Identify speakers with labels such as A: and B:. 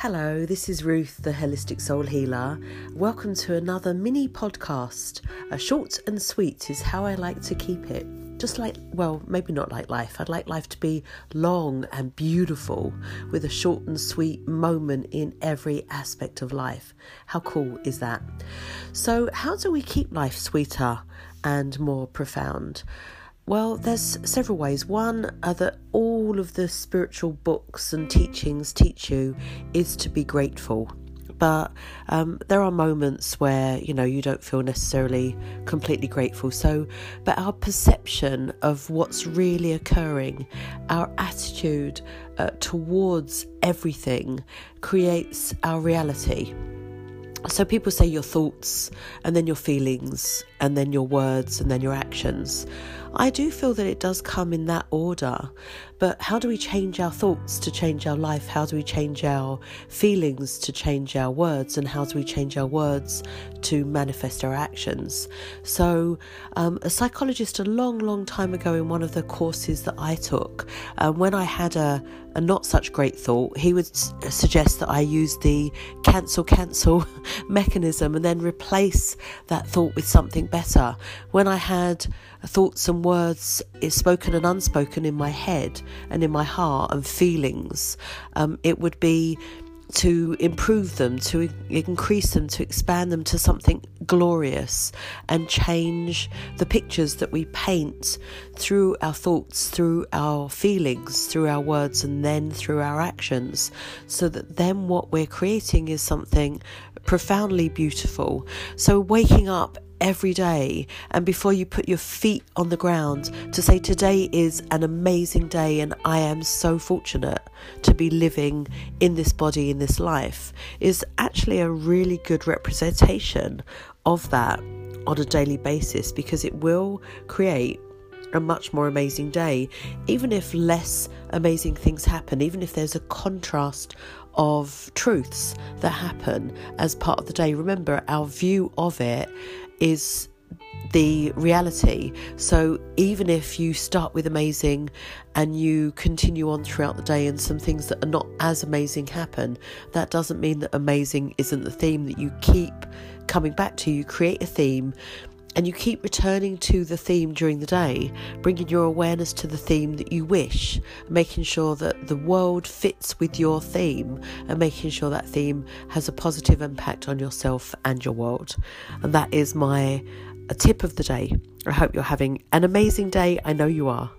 A: Hello, this is Ruth, the Holistic Soul Healer. Welcome to another mini podcast. A short and sweet is how I like to keep it. Just like, well, maybe not like life. I'd like life to be long and beautiful with a short and sweet moment in every aspect of life. How cool is that? So, how do we keep life sweeter and more profound? Well, there's several ways. One uh, that all of the spiritual books and teachings teach you is to be grateful. But um, there are moments where you know you don't feel necessarily completely grateful. So, but our perception of what's really occurring, our attitude uh, towards everything, creates our reality. So people say your thoughts, and then your feelings, and then your words, and then your actions. I do feel that it does come in that order. But how do we change our thoughts to change our life? How do we change our feelings to change our words? And how do we change our words to manifest our actions? So, um, a psychologist a long, long time ago in one of the courses that I took, um, when I had a, a not such great thought, he would s- suggest that I use the cancel, cancel mechanism and then replace that thought with something better. When I had thoughts and words spoken and unspoken in my head and in my heart and feelings, um, it would be to improve them, to increase them, to expand them to something glorious and change the pictures that we paint through our thoughts, through our feelings, through our words, and then through our actions. So that then what we're creating is something profoundly beautiful. So waking up every day and before you put your feet on the ground to say today is an amazing day and I am so fortunate to be living in this body in this life is actually a really good representation of that on a daily basis because it will create a much more amazing day, even if less amazing things happen, even if there's a contrast of truths that happen as part of the day. Remember, our view of it is the reality. So even if you start with amazing and you continue on throughout the day and some things that are not as amazing happen, that doesn't mean that amazing isn't the theme that you keep coming back to. You create a theme and you keep returning to the theme during the day, bringing your awareness to the theme that you wish, making sure that the world fits with your theme, and making sure that theme has a positive impact on yourself and your world. And that is my tip of the day. I hope you're having an amazing day. I know you are.